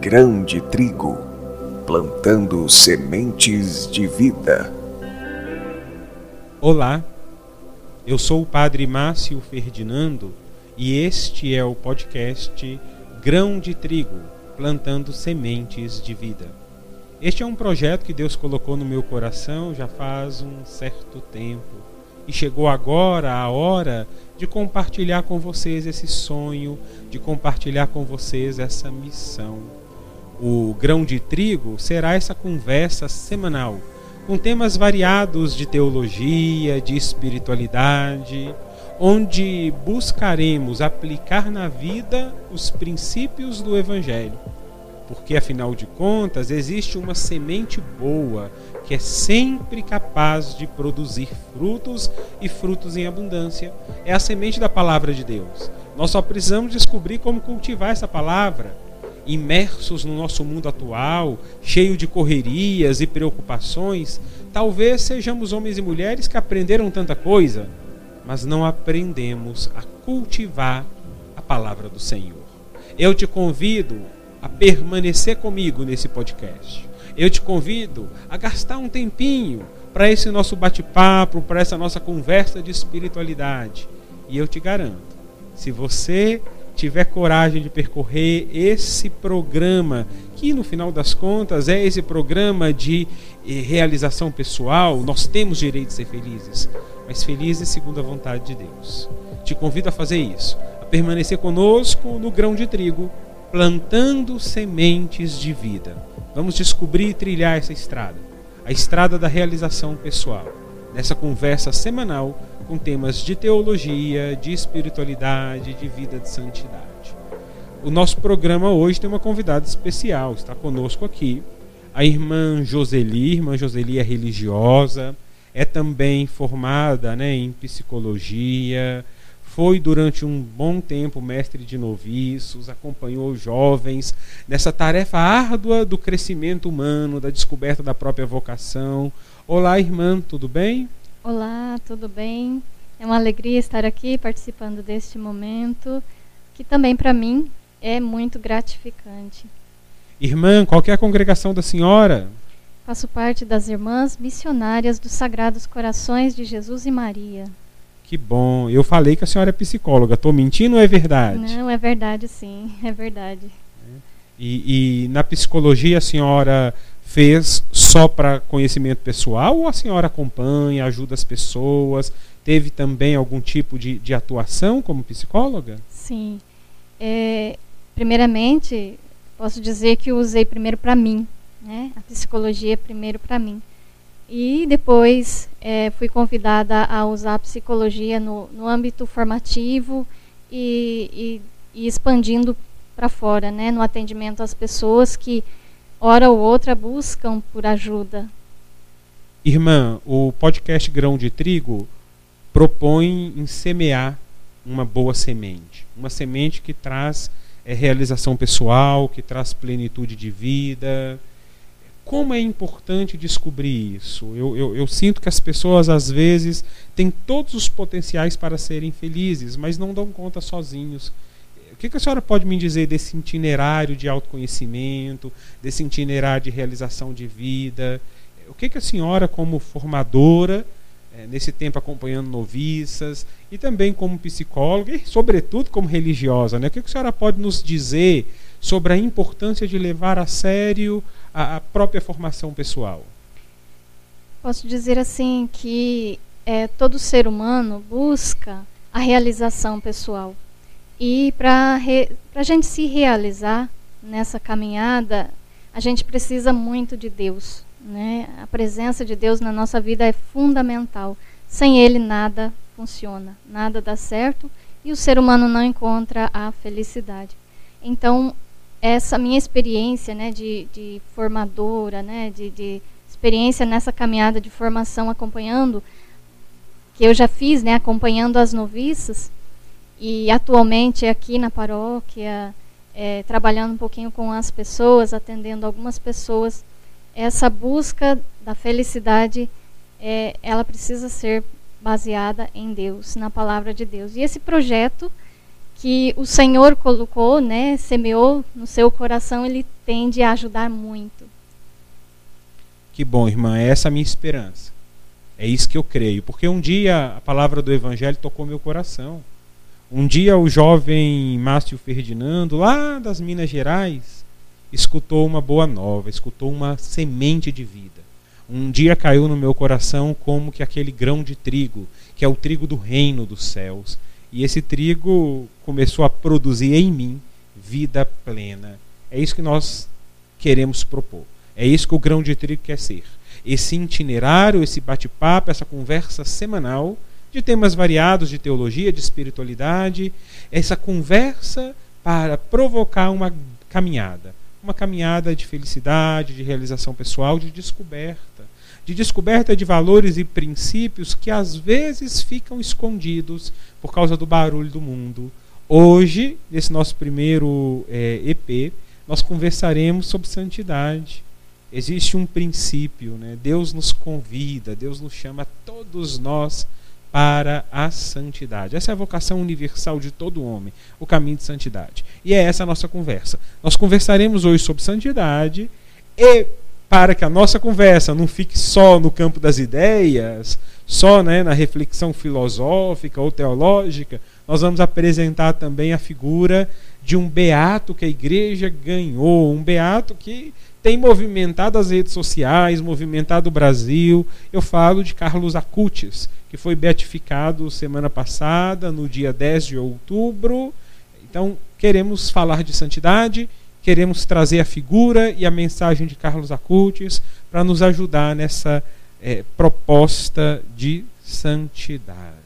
Grão de trigo, plantando sementes de vida. Olá, eu sou o Padre Márcio Ferdinando e este é o podcast Grão de Trigo, plantando sementes de vida. Este é um projeto que Deus colocou no meu coração já faz um certo tempo e chegou agora a hora de compartilhar com vocês esse sonho, de compartilhar com vocês essa missão. O grão de trigo será essa conversa semanal com temas variados de teologia, de espiritualidade, onde buscaremos aplicar na vida os princípios do Evangelho. Porque, afinal de contas, existe uma semente boa que é sempre capaz de produzir frutos e frutos em abundância. É a semente da palavra de Deus. Nós só precisamos descobrir como cultivar essa palavra. Imersos no nosso mundo atual, cheio de correrias e preocupações, talvez sejamos homens e mulheres que aprenderam tanta coisa, mas não aprendemos a cultivar a palavra do Senhor. Eu te convido a permanecer comigo nesse podcast. Eu te convido a gastar um tempinho para esse nosso bate-papo, para essa nossa conversa de espiritualidade. E eu te garanto, se você tiver coragem de percorrer esse programa, que no final das contas é esse programa de eh, realização pessoal, nós temos direito de ser felizes, mas felizes segundo a vontade de Deus. Te convido a fazer isso, a permanecer conosco no grão de trigo, plantando sementes de vida. Vamos descobrir e trilhar essa estrada, a estrada da realização pessoal, nessa conversa semanal com temas de teologia, de espiritualidade, de vida de santidade. O nosso programa hoje tem uma convidada especial, está conosco aqui, a irmã Joseli. Irmã Joseli é religiosa, é também formada né, em psicologia, foi durante um bom tempo mestre de noviços, acompanhou jovens nessa tarefa árdua do crescimento humano, da descoberta da própria vocação. Olá, irmã, tudo bem? Olá, tudo bem? É uma alegria estar aqui participando deste momento, que também para mim é muito gratificante. Irmã, qual é a congregação da senhora? Faço parte das Irmãs Missionárias dos Sagrados Corações de Jesus e Maria. Que bom. Eu falei que a senhora é psicóloga. Estou mentindo ou é verdade? Não, é verdade sim. É verdade. E, e na psicologia a senhora fez só para conhecimento pessoal ou a senhora acompanha, ajuda as pessoas? Teve também algum tipo de, de atuação como psicóloga? Sim. É, primeiramente, posso dizer que usei primeiro para mim. Né? A psicologia primeiro para mim. E depois é, fui convidada a usar a psicologia no, no âmbito formativo e, e, e expandindo para fora, né, no atendimento às pessoas que, hora ou outra, buscam por ajuda. Irmã, o podcast Grão de Trigo propõe em semear uma boa semente. Uma semente que traz é, realização pessoal, que traz plenitude de vida, como é importante descobrir isso? Eu, eu, eu, sinto que as pessoas, às vezes, têm todos os potenciais para serem felizes, mas não dão conta sozinhos. O que, que a senhora pode me dizer desse itinerário de autoconhecimento, desse itinerário de realização de vida? O que, que a senhora, como formadora, é, nesse tempo acompanhando noviças, e também como psicóloga, e sobretudo como religiosa, né? o que a senhora pode nos dizer sobre a importância de levar a sério a, a própria formação pessoal? Posso dizer assim que é, todo ser humano busca a realização pessoal. E para a gente se realizar nessa caminhada, a gente precisa muito de Deus. Né? A presença de Deus na nossa vida é fundamental. Sem Ele, nada funciona, nada dá certo e o ser humano não encontra a felicidade. Então, essa minha experiência né, de, de formadora, né, de, de, experiência nessa caminhada de formação acompanhando, que eu já fiz, né, acompanhando as noviças, e atualmente aqui na paróquia, é, trabalhando um pouquinho com as pessoas, atendendo algumas pessoas, essa busca da felicidade, é, ela precisa ser baseada em Deus, na palavra de Deus. E esse projeto que o Senhor colocou, né, semeou no seu coração, ele tende a ajudar muito. Que bom, irmã, é essa a minha esperança. É isso que eu creio, porque um dia a palavra do evangelho tocou meu coração. Um dia o jovem Márcio Ferdinando, lá das Minas Gerais, escutou uma boa nova, escutou uma semente de vida. Um dia caiu no meu coração como que aquele grão de trigo, que é o trigo do reino dos céus. E esse trigo começou a produzir em mim vida plena. É isso que nós queremos propor. É isso que o grão de trigo quer ser. Esse itinerário, esse bate-papo, essa conversa semanal de temas variados de teologia, de espiritualidade, essa conversa para provocar uma caminhada, uma caminhada de felicidade, de realização pessoal, de descoberta, de descoberta de valores e princípios que às vezes ficam escondidos por causa do barulho do mundo. Hoje, nesse nosso primeiro é, EP, nós conversaremos sobre santidade existe um princípio, né? Deus nos convida, Deus nos chama todos nós para a santidade. Essa é a vocação universal de todo homem, o caminho de santidade. E é essa a nossa conversa. Nós conversaremos hoje sobre santidade e para que a nossa conversa não fique só no campo das ideias, só né, na reflexão filosófica ou teológica, nós vamos apresentar também a figura de um beato que a igreja ganhou, um beato que tem movimentado as redes sociais, movimentado o Brasil. Eu falo de Carlos Acutis, que foi beatificado semana passada, no dia 10 de outubro. Então, queremos falar de santidade, queremos trazer a figura e a mensagem de Carlos Acutis para nos ajudar nessa é, proposta de santidade.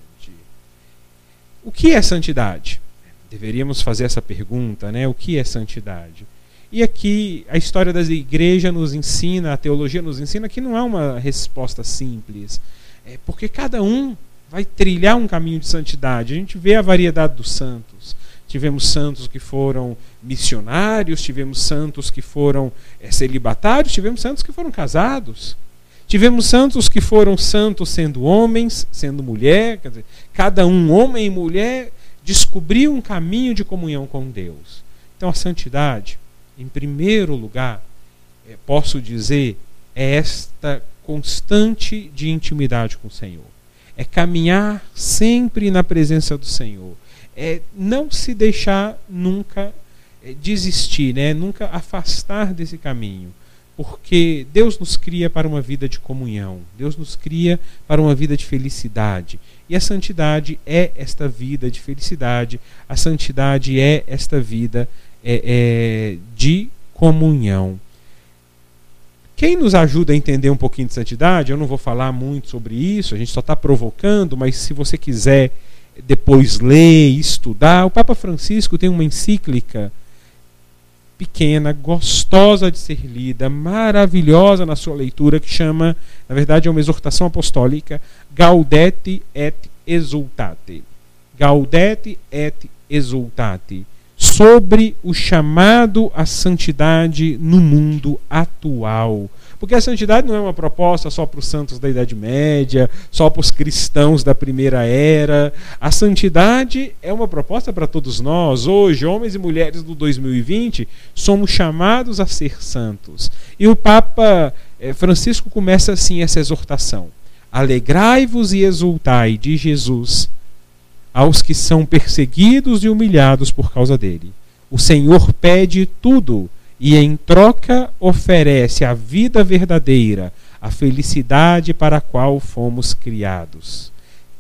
O que é santidade? Deveríamos fazer essa pergunta, né? O que é santidade? E aqui a história da igreja nos ensina, a teologia nos ensina que não há uma resposta simples. É porque cada um vai trilhar um caminho de santidade. A gente vê a variedade dos santos. Tivemos santos que foram missionários, tivemos santos que foram é, celibatários, tivemos santos que foram casados. Tivemos santos que foram santos sendo homens, sendo mulher, dizer, cada um, homem e mulher, descobriu um caminho de comunhão com Deus. Então a santidade em primeiro lugar, é, posso dizer, é esta constante de intimidade com o Senhor. É caminhar sempre na presença do Senhor. É não se deixar nunca é, desistir, né? nunca afastar desse caminho. Porque Deus nos cria para uma vida de comunhão, Deus nos cria para uma vida de felicidade. E a santidade é esta vida de felicidade, a santidade é esta vida é, é, de comunhão. Quem nos ajuda a entender um pouquinho de santidade, eu não vou falar muito sobre isso, a gente só está provocando, mas se você quiser depois ler, estudar, o Papa Francisco tem uma encíclica pequena, gostosa de ser lida, maravilhosa na sua leitura, que chama, na verdade, é uma exortação apostólica, Gaudete et Exultate. Gaudete et Exultate sobre o chamado à santidade no mundo atual. Porque a santidade não é uma proposta só para os santos da Idade Média, só para os cristãos da primeira era. A santidade é uma proposta para todos nós. Hoje, homens e mulheres do 2020, somos chamados a ser santos. E o Papa eh, Francisco começa assim essa exortação: Alegrai-vos e exultai de Jesus aos que são perseguidos e humilhados por causa dele. O Senhor pede tudo e, em troca, oferece a vida verdadeira, a felicidade para a qual fomos criados.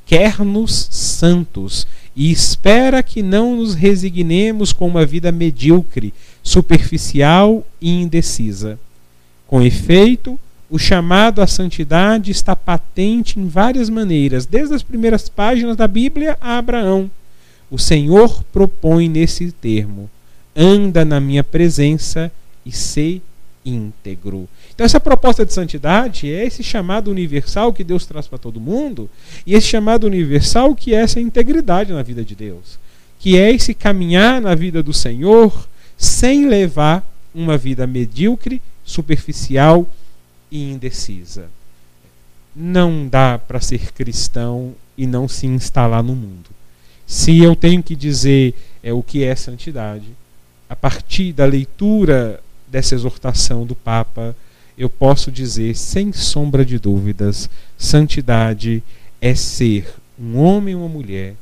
Quer-nos santos e espera que não nos resignemos com uma vida medíocre, superficial e indecisa. Com efeito, o chamado à santidade está patente em várias maneiras, desde as primeiras páginas da Bíblia a Abraão. O Senhor propõe nesse termo: anda na minha presença e ser íntegro. Então, essa proposta de santidade é esse chamado universal que Deus traz para todo mundo, e esse chamado universal que é essa integridade na vida de Deus, que é esse caminhar na vida do Senhor sem levar uma vida medíocre, superficial e indecisa. Não dá para ser cristão e não se instalar no mundo. Se eu tenho que dizer é o que é santidade. A partir da leitura dessa exortação do Papa, eu posso dizer sem sombra de dúvidas, santidade é ser um homem ou uma mulher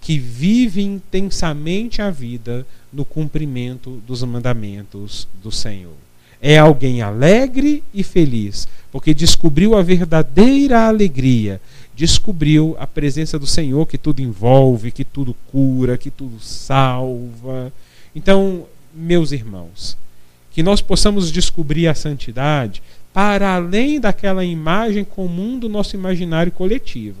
que vive intensamente a vida no cumprimento dos mandamentos do Senhor. É alguém alegre e feliz, porque descobriu a verdadeira alegria, descobriu a presença do Senhor que tudo envolve, que tudo cura, que tudo salva. Então, meus irmãos, que nós possamos descobrir a santidade para além daquela imagem comum do nosso imaginário coletivo.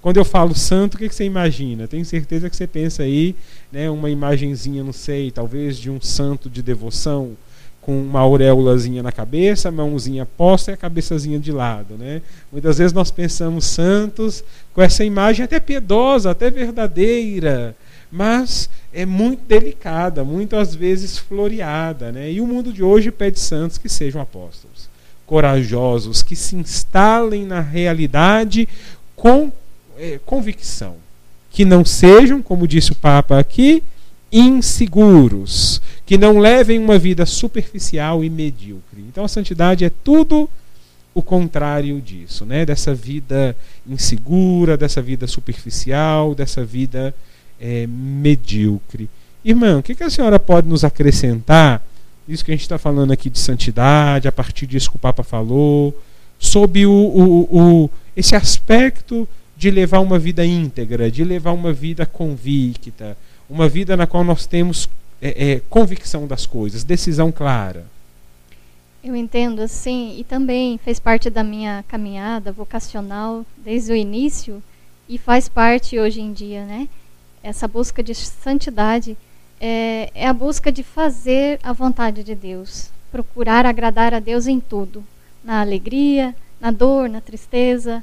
Quando eu falo santo, o que, você imagina? Tenho certeza que você pensa aí, né, uma imagenzinha, não sei, talvez de um santo de devoção, com uma auréolazinha na cabeça, mãozinha posta e a cabeçazinha de lado. Né? Muitas vezes nós pensamos santos com essa imagem até piedosa, até verdadeira, mas é muito delicada, muitas vezes floreada. Né? E o mundo de hoje pede santos que sejam apóstolos, corajosos, que se instalem na realidade com é, convicção. Que não sejam, como disse o Papa aqui, inseguros, que não levem uma vida superficial e medíocre. Então a santidade é tudo o contrário disso, né? Dessa vida insegura, dessa vida superficial, dessa vida é, medíocre. Irmão, o que, a senhora pode nos acrescentar? Isso que a gente está falando aqui de santidade, a partir disso que o Papa falou, sob o, o, o, esse aspecto de levar uma vida íntegra, de levar uma vida convicta, uma vida na qual nós temos é, é, convicção das coisas, decisão clara. Eu entendo assim, e também fez parte da minha caminhada vocacional desde o início e faz parte hoje em dia, né? Essa busca de santidade é, é a busca de fazer a vontade de Deus, procurar agradar a Deus em tudo, na alegria, na dor, na tristeza,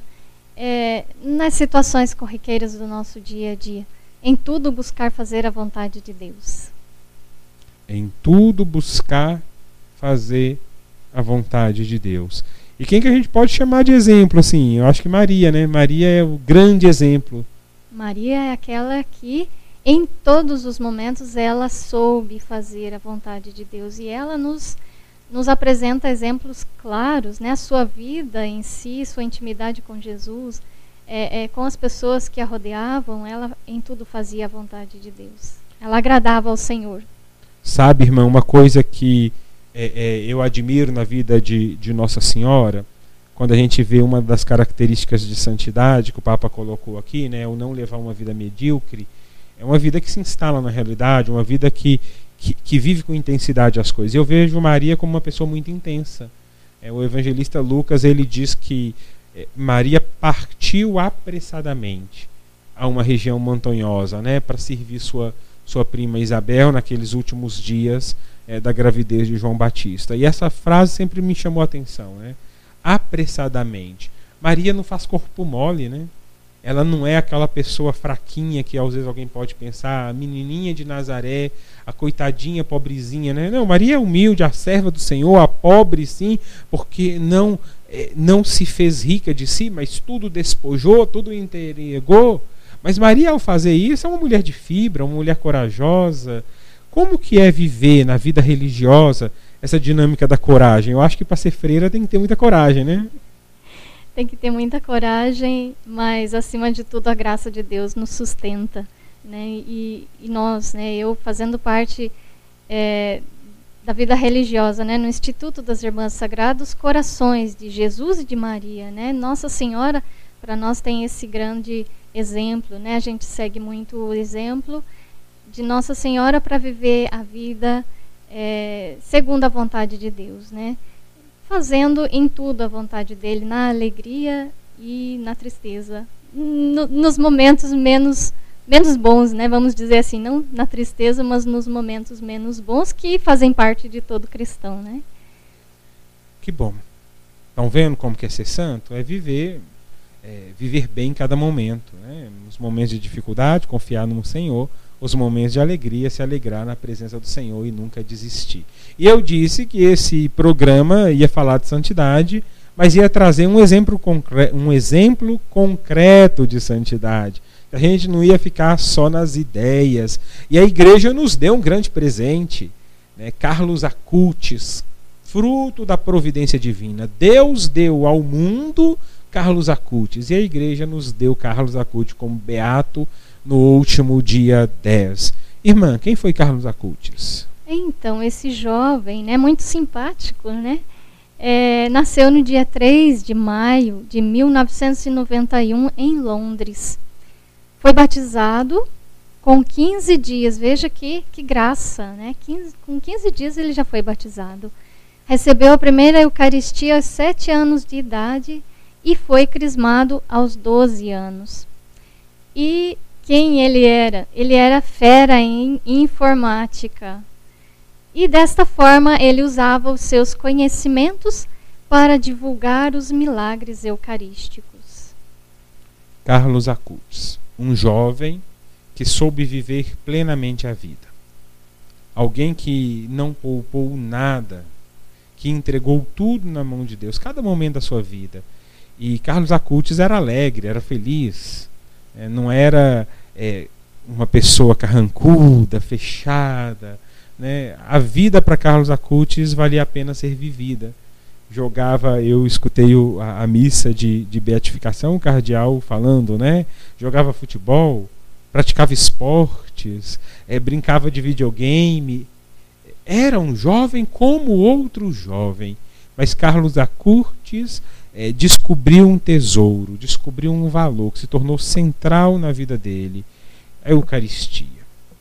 é, nas situações corriqueiras do nosso dia a dia. Em tudo buscar fazer a vontade de Deus. Em tudo buscar fazer a vontade de Deus. E quem que a gente pode chamar de exemplo assim? Eu acho que Maria, né? Maria é o grande exemplo. Maria é aquela que em todos os momentos ela soube fazer a vontade de Deus e ela nos nos apresenta exemplos claros, né? A sua vida em si, sua intimidade com Jesus, é, é, com as pessoas que a rodeavam, ela em tudo fazia a vontade de Deus. Ela agradava ao Senhor. Sabe, irmã, uma coisa que é, é, eu admiro na vida de, de Nossa Senhora, quando a gente vê uma das características de santidade que o Papa colocou aqui, né, o não levar uma vida medíocre, é uma vida que se instala na realidade, uma vida que, que, que, vive com intensidade as coisas. Eu vejo Maria como uma pessoa muito intensa. É, o evangelista Lucas ele diz que é, Maria partiu apressadamente a uma região montanhosa, né, para servir sua sua prima Isabel naqueles últimos dias é, da gravidez de João Batista. E essa frase sempre me chamou a atenção, né? Apressadamente. Maria não faz corpo mole, né? Ela não é aquela pessoa fraquinha que às vezes alguém pode pensar, a menininha de Nazaré, a coitadinha pobrezinha, né? Não, Maria é humilde, a serva do Senhor, a pobre sim, porque não é, não se fez rica de si, mas tudo despojou, tudo entregou. Mas Maria, ao fazer isso, é uma mulher de fibra, uma mulher corajosa. Como que é viver na vida religiosa essa dinâmica da coragem? Eu acho que para ser freira tem que ter muita coragem, né? tem que ter muita coragem, mas acima de tudo a graça de Deus nos sustenta, né? E, e nós, né? Eu fazendo parte é, da vida religiosa, né? No Instituto das Irmãs Sagrados Corações de Jesus e de Maria, né? Nossa Senhora para nós tem esse grande exemplo, né? A gente segue muito o exemplo de Nossa Senhora para viver a vida é, segundo a vontade de Deus, né? fazendo em tudo a vontade dele, na alegria e na tristeza, no, nos momentos menos menos bons, né? Vamos dizer assim, não na tristeza, mas nos momentos menos bons que fazem parte de todo cristão, né? Que bom. Estão vendo como que é ser santo? É viver é, viver bem em cada momento, né? Nos momentos de dificuldade, confiar no Senhor os momentos de alegria, se alegrar na presença do Senhor e nunca desistir. E eu disse que esse programa ia falar de santidade, mas ia trazer um exemplo, concre um exemplo concreto de santidade. A gente não ia ficar só nas ideias. E a igreja nos deu um grande presente. Né? Carlos Acutis, fruto da providência divina. Deus deu ao mundo Carlos Acutis. E a igreja nos deu Carlos Acutis como beato no último dia 10. Irmã, quem foi Carlos Acutis? Então, esse jovem, né, muito simpático, né? É, nasceu no dia 3 de maio de 1991 em Londres. Foi batizado com 15 dias, veja que, que graça, né? 15, com 15 dias ele já foi batizado. Recebeu a primeira Eucaristia aos 7 anos de idade e foi crismado aos 12 anos. E quem ele era? Ele era fera em informática. E desta forma ele usava os seus conhecimentos para divulgar os milagres eucarísticos. Carlos Acutis, um jovem que soube viver plenamente a vida. Alguém que não poupou nada, que entregou tudo na mão de Deus, cada momento da sua vida. E Carlos Acutis era alegre, era feliz, é, não era é, uma pessoa carrancuda, fechada, né? A vida para Carlos Acutis valia a pena ser vivida. Jogava, eu escutei o, a, a, missa de, de beatificação, o cardeal falando, né? Jogava futebol, praticava esportes, é, brincava de videogame. Era um jovem como outro jovem. Mas Carlos Acutis é, descobriu um tesouro, descobriu um valor que se tornou central na vida dele: a Eucaristia.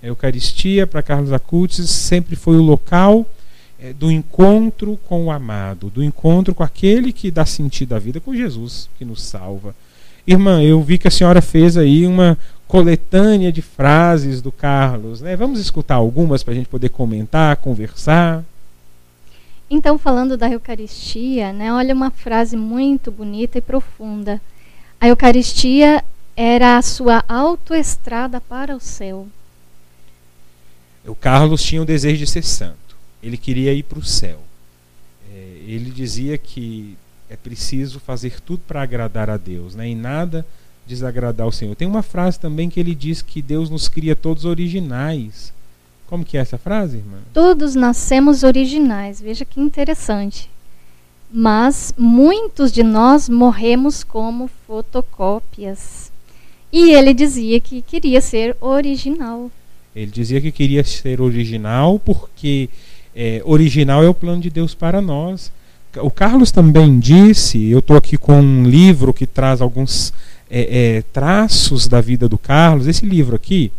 A Eucaristia, para Carlos Acutis, sempre foi o local é, do encontro com o amado, do encontro com aquele que dá sentido à vida, com Jesus, que nos salva. Irmã, eu vi que a senhora fez aí uma coletânea de frases do Carlos. Né? Vamos escutar algumas para a gente poder comentar, conversar. Então, falando da Eucaristia, né, olha uma frase muito bonita e profunda. A Eucaristia era a sua autoestrada para o céu. O Carlos tinha o desejo de ser santo. Ele queria ir para o céu. É, ele dizia que é preciso fazer tudo para agradar a Deus, né? e nada desagradar o Senhor. Tem uma frase também que ele diz que Deus nos cria todos originais. Como que é essa frase, irmã? Todos nascemos originais. Veja que interessante. Mas muitos de nós morremos como fotocópias. E ele dizia que queria ser original. Ele dizia que queria ser original porque é, original é o plano de Deus para nós. O Carlos também disse, eu estou aqui com um livro que traz alguns é, é, traços da vida do Carlos. Esse livro aqui,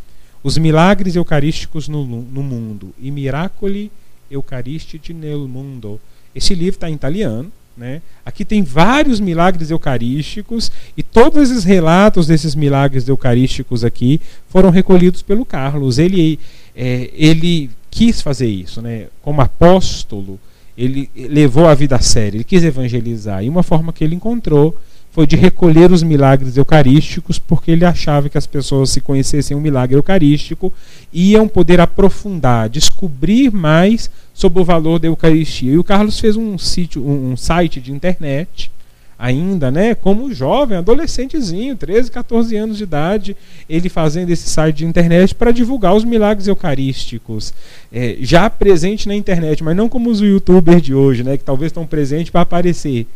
Os Milagres Eucarísticos no, no Mundo, e Miracoli Eucaristici nel Mundo. Esse livro está em italiano, né? Aqui tem vários milagres eucarísticos e todos esses relatos desses milagres eucarísticos aqui foram recolhidos pelo Carlos. Ele, é, ele quis fazer isso, né? como apóstolo, ele levou a vida a sério, ele quis evangelizar. E uma forma que ele encontrou foi de recolher os milagres eucarísticos, porque ele achava que as pessoas, se conhecessem um milagre eucarístico, iam poder aprofundar, descobrir mais sobre o valor da Eucaristia. E o Carlos fez um, sítio, um, um site de internet, ainda, né, como jovem, adolescentezinho, 13, 14 anos de idade, ele fazendo esse site de internet para divulgar os milagres eucarísticos, é, já presente na internet, mas não como os youtubers de hoje, né, que talvez estão presentes para aparecer.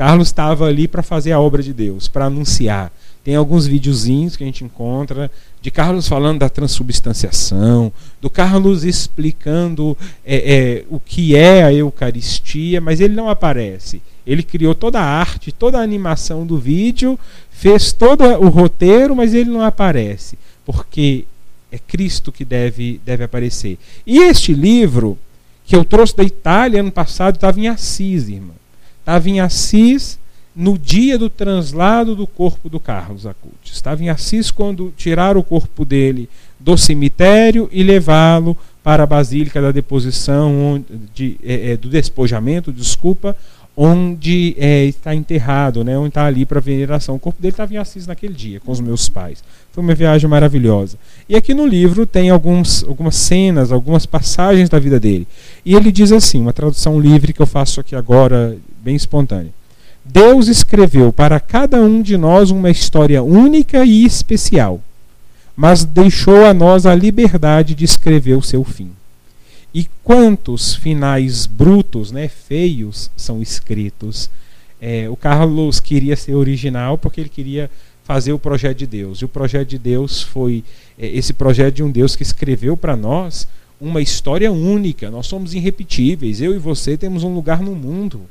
Carlos estava ali para fazer a obra de Deus, para anunciar. Tem alguns videozinhos que a gente encontra de Carlos falando da transubstanciação, do Carlos explicando é, é, o que é a Eucaristia, mas ele não aparece. Ele criou toda a arte, toda a animação do vídeo, fez todo o roteiro, mas ele não aparece, porque é Cristo que deve, deve aparecer. E este livro, que eu trouxe da Itália ano passado, estava em Assis, irmã estava em Assis no dia do translado do corpo do Carlos Acutis. Estava em Assis quando tiraram o corpo dele do cemitério e levá-lo para a Basílica da Deposição, onde, de, é, é, do despojamento, desculpa, onde é, está enterrado, né, onde está ali para veneração. O corpo dele estava em Assis naquele dia, com os meus pais. Foi uma viagem maravilhosa. E aqui no livro tem alguns, algumas cenas, algumas passagens da vida dele. E ele diz assim, uma tradução livre que eu faço aqui agora bem espontânea. Deus escreveu para cada um de nós uma história única e especial, mas deixou a nós a liberdade de escrever o seu fim. E quantos finais brutos, né, feios, são escritos? É, o Carlos queria ser original porque ele queria fazer o projeto de Deus. E o projeto de Deus foi é, esse projeto de um Deus que escreveu para nós uma história única. Nós somos irrepetíveis. Eu e você temos um lugar no mundo.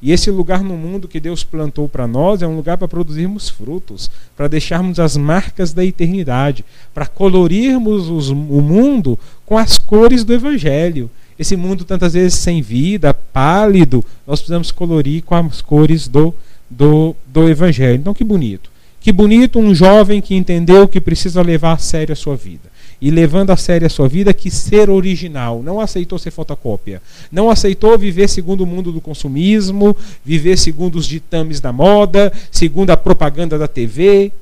E esse lugar no mundo que Deus plantou para nós é um lugar para produzirmos frutos, para deixarmos as marcas da eternidade, para colorirmos os, o mundo com as cores do Evangelho. Esse mundo tantas vezes sem vida, pálido, nós precisamos colorir com as cores do, do, do Evangelho. Então, que bonito. Que bonito um jovem que entendeu que precisa levar a sério a sua vida e levando a sério a sua vida que ser original, não aceitou ser fotocópia, não aceitou viver segundo o mundo do consumismo, viver segundo os ditames da moda, segundo a propaganda da TV.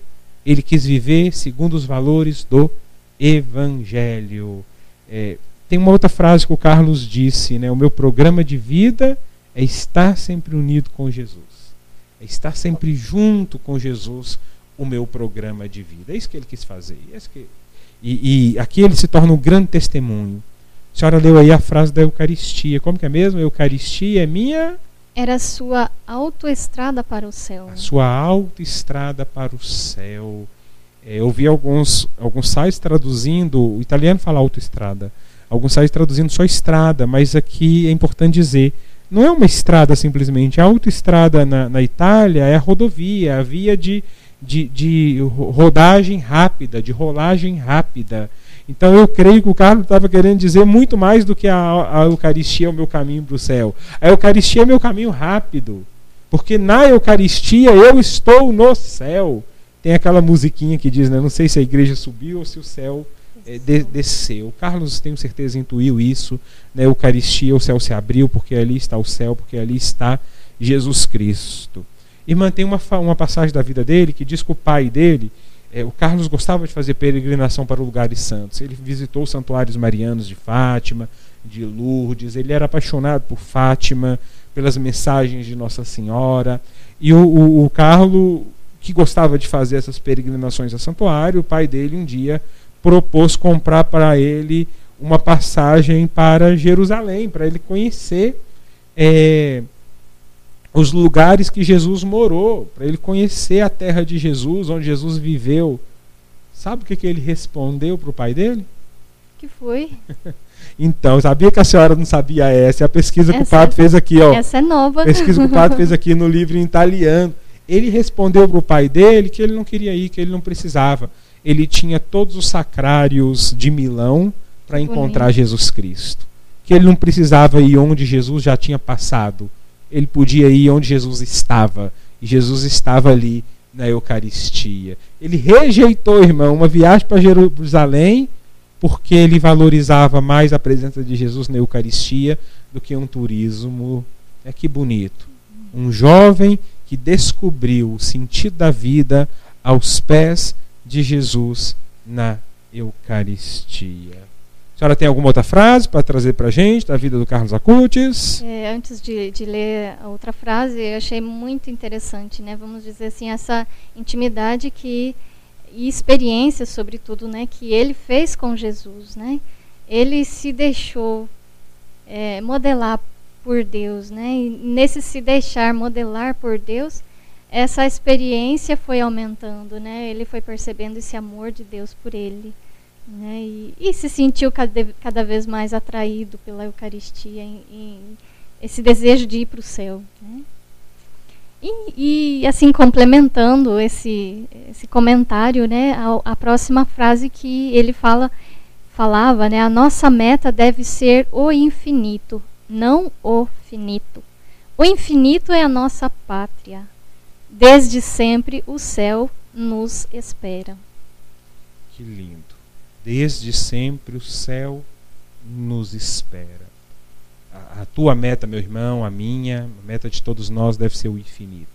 Ele quis viver segundo os valores do Evangelho. É, tem uma outra frase que o Carlos disse, né? O meu programa de vida é estar sempre unido com Jesus, é estar sempre junto com Jesus. O meu programa de vida. É isso que ele quis fazer. É isso que e, e, aqui ele se torna um grande testemunho. A senhora leu aí a frase da Eucaristia. Como que é mesmo? Eucaristia é minha. Era a sua autoestrada para o céu. A sua autoestrada para o céu. É, eu vi alguns, alguns sites traduzindo, o italiano fala autoestrada, alguns sites traduzindo só estrada, mas aqui é importante dizer, não é uma estrada simplesmente, a autoestrada na, na Itália é a rodovia, a via de, de, de rodagem rápida, de rolagem rápida. Então eu creio que o Carlos estava querendo dizer muito mais do que a, a Eucaristia é o meu caminho para o céu. A Eucaristia é meu caminho rápido. Porque na Eucaristia eu estou no céu. Tem aquela musiquinha que diz, né, não sei se a igreja subiu ou se o céu é, de, desceu. Carlos, tenho certeza, intuiu isso. Na Eucaristia o céu se abriu porque ali está o céu, porque ali está Jesus Cristo. Irmã, tem uma, uma passagem da vida dele que diz que o pai dele, é, o Carlos gostava de fazer peregrinação para lugares santos. Ele visitou os santuários marianos de Fátima, de Lourdes, ele era apaixonado por Fátima, pelas mensagens de Nossa Senhora. E o, o, o Carlos, que gostava de fazer essas peregrinações a santuário, o pai dele um dia propôs comprar para ele uma passagem para Jerusalém, para ele conhecer. É, os lugares que Jesus morou, para ele conhecer a terra de Jesus, onde Jesus viveu. Sabe o que, que ele respondeu para o pai dele? Que foi? então, sabia que a senhora não sabia essa? É a pesquisa essa, que o padre fez aqui, ó. Essa é nova. Pesquisa que o padre fez aqui no livro em italiano. Ele respondeu para o pai dele que ele não queria ir, que ele não precisava. Ele tinha todos os sacrários de Milão para encontrar Jesus Cristo. Que ele não precisava ir onde Jesus já tinha passado ele podia ir onde Jesus estava. E Jesus estava ali na Eucaristia. Ele rejeitou, irmão, uma viagem para Jerusalém porque ele valorizava mais a presença de Jesus na Eucaristia do que um turismo. É que bonito. Um jovem que descobriu o sentido da vida aos pés de Jesus na Eucaristia. A senhora tem alguma outra frase para trazer para a gente da vida do Carlos Acutis? É, antes de, de, ler a outra frase, eu achei muito interessante, né? Vamos dizer assim, essa intimidade que e experiência, sobretudo, né, que ele fez com Jesus, né? Ele se deixou é, modelar por Deus, né? E nesse se deixar modelar por Deus, essa experiência foi aumentando, né? Ele foi percebendo esse amor de Deus por ele. Né? E, e, se sentiu cada, cada, vez mais atraído pela Eucaristia, em, em esse desejo de ir para o céu. Né? E, e, assim, complementando esse, esse comentário, né, a, a, próxima frase que ele fala, falava, né, a nossa meta deve ser o infinito, não o finito. O infinito é a nossa pátria. Desde sempre o céu nos espera. Que lindo. Desde sempre o céu nos espera. A, tua meta, meu irmão, a minha, a meta de todos nós deve ser o infinito.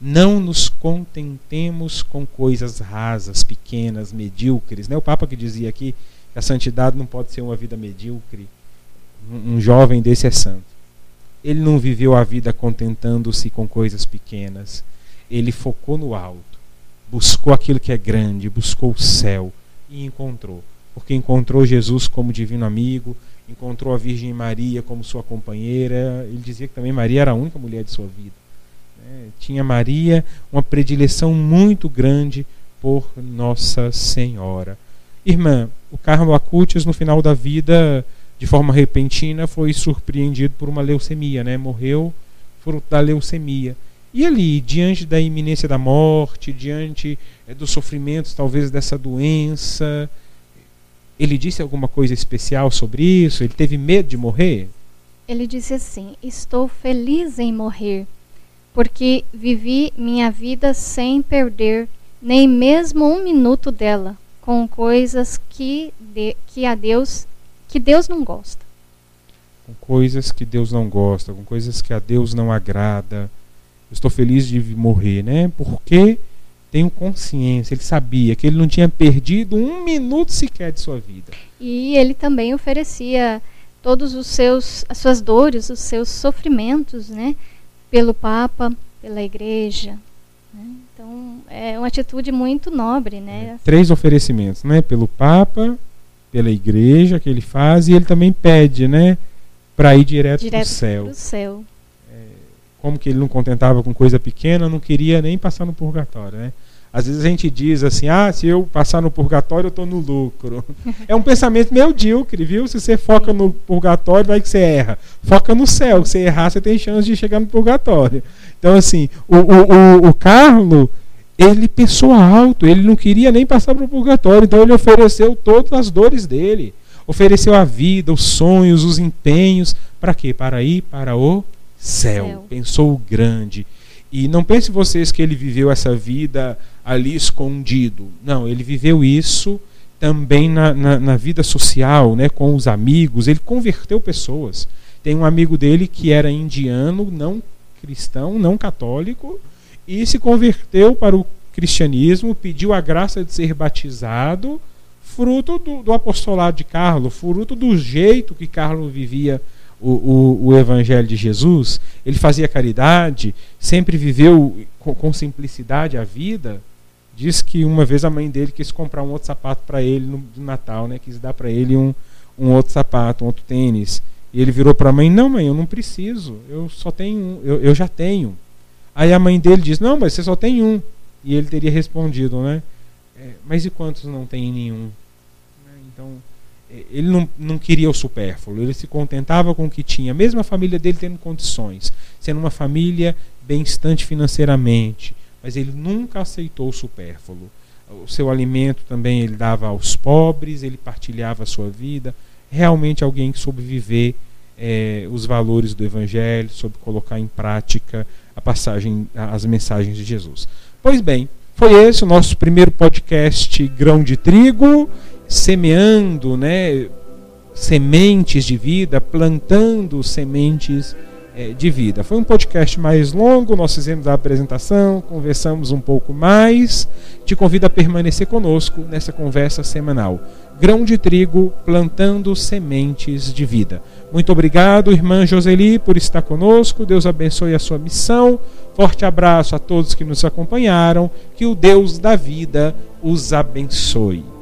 Não nos contentemos com coisas rasas, pequenas, medíocres. Né? O Papa que dizia aqui que a santidade não pode ser uma vida medíocre. Um jovem desse é santo. Ele não viveu a vida contentando-se com coisas pequenas. Ele focou no alto, buscou aquilo que é grande, buscou o céu, e encontrou. Porque encontrou Jesus como divino amigo, encontrou a Virgem Maria como sua companheira. Ele dizia que também Maria era a única mulher de sua vida. Né? Tinha Maria uma predileção muito grande por Nossa Senhora. Irmã, o Carlo Acutis, no final da vida, de forma repentina, foi surpreendido por uma leucemia, né? Morreu fruto da leucemia. E ali, diante da iminência da morte, diante é, dos sofrimentos talvez dessa doença, ele disse alguma coisa especial sobre isso? Ele teve medo de morrer? Ele disse assim: Estou feliz em morrer, porque vivi minha vida sem perder nem mesmo um minuto dela com coisas que, de, que a Deus que Deus não gosta. Com coisas que Deus não gosta, com coisas que a Deus não agrada. Estou feliz de morrer, né? Porque tenho consciência, ele sabia que ele não tinha perdido um minuto sequer de sua vida. E ele também oferecia todos os seus as suas dores, os seus sofrimentos, né, pelo Papa, pela Igreja. Né? Então é uma atitude muito nobre, né? É, três oferecimentos, né, pelo Papa, pela Igreja que ele faz e ele também pede, né, para ir direto, direto para o céu. céu. Como que ele não contentava com coisa pequena, não queria nem passar no purgatório, né? Às vezes a gente diz assim, ah, se eu passar no purgatório, eu estou no lucro. é um pensamento medíocre, viu? Se você foca no purgatório, vai que você erra. Foca no céu, se você errar, você tem chance de chegar no purgatório. Então, assim, o, o, o, o Carlo, ele pensou alto, ele não queria nem passar para o purgatório, então ele ofereceu todas as dores dele. Ofereceu a vida, os sonhos, os empenhos. Para quê? Para ir para o céu. céu. Pensou grande. E não pense vocês que ele viveu essa vida ali escondido. Não, ele viveu isso também na, na, na, vida social, né, com os amigos. Ele converteu pessoas. Tem um amigo dele que era indiano, não cristão, não católico, e se converteu para o cristianismo, pediu a graça de ser batizado, fruto do, do apostolado de Carlos, fruto do jeito que Carlos vivia o, o, o, Evangelho de Jesus, ele fazia caridade, sempre viveu com, com, simplicidade a vida. Diz que uma vez a mãe dele quis comprar um outro sapato para ele no, Natal, né? quis dar para ele um, um outro sapato, um outro tênis. E ele virou para a mãe: Não, mãe, eu não preciso, eu só tenho um, eu, eu já tenho. Aí a mãe dele diz: Não, mas você só tem um. E ele teria respondido, né? É, mas e quantos não tem nenhum? Então ele não, não queria o supérfluo, ele se contentava com o que tinha, mesmo a família dele tendo condições, sendo uma família bem-estante financeiramente, mas ele nunca aceitou o supérfluo. O seu alimento também ele dava aos pobres, ele partilhava a sua vida. Realmente alguém que soube viver é, os valores do Evangelho, soube colocar em prática a passagem, as mensagens de Jesus. Pois bem, foi esse o nosso primeiro podcast Grão de Trigo semeando né, sementes de vida, plantando sementes é, de vida. Foi um podcast mais longo, nós fizemos a apresentação, conversamos um pouco mais. Te convido a permanecer conosco nessa conversa semanal. Grão de trigo plantando sementes de vida. Muito obrigado, irmã Joseli, por estar conosco. Deus abençoe a sua missão. Forte abraço a todos que nos acompanharam. Que o Deus da vida os abençoe.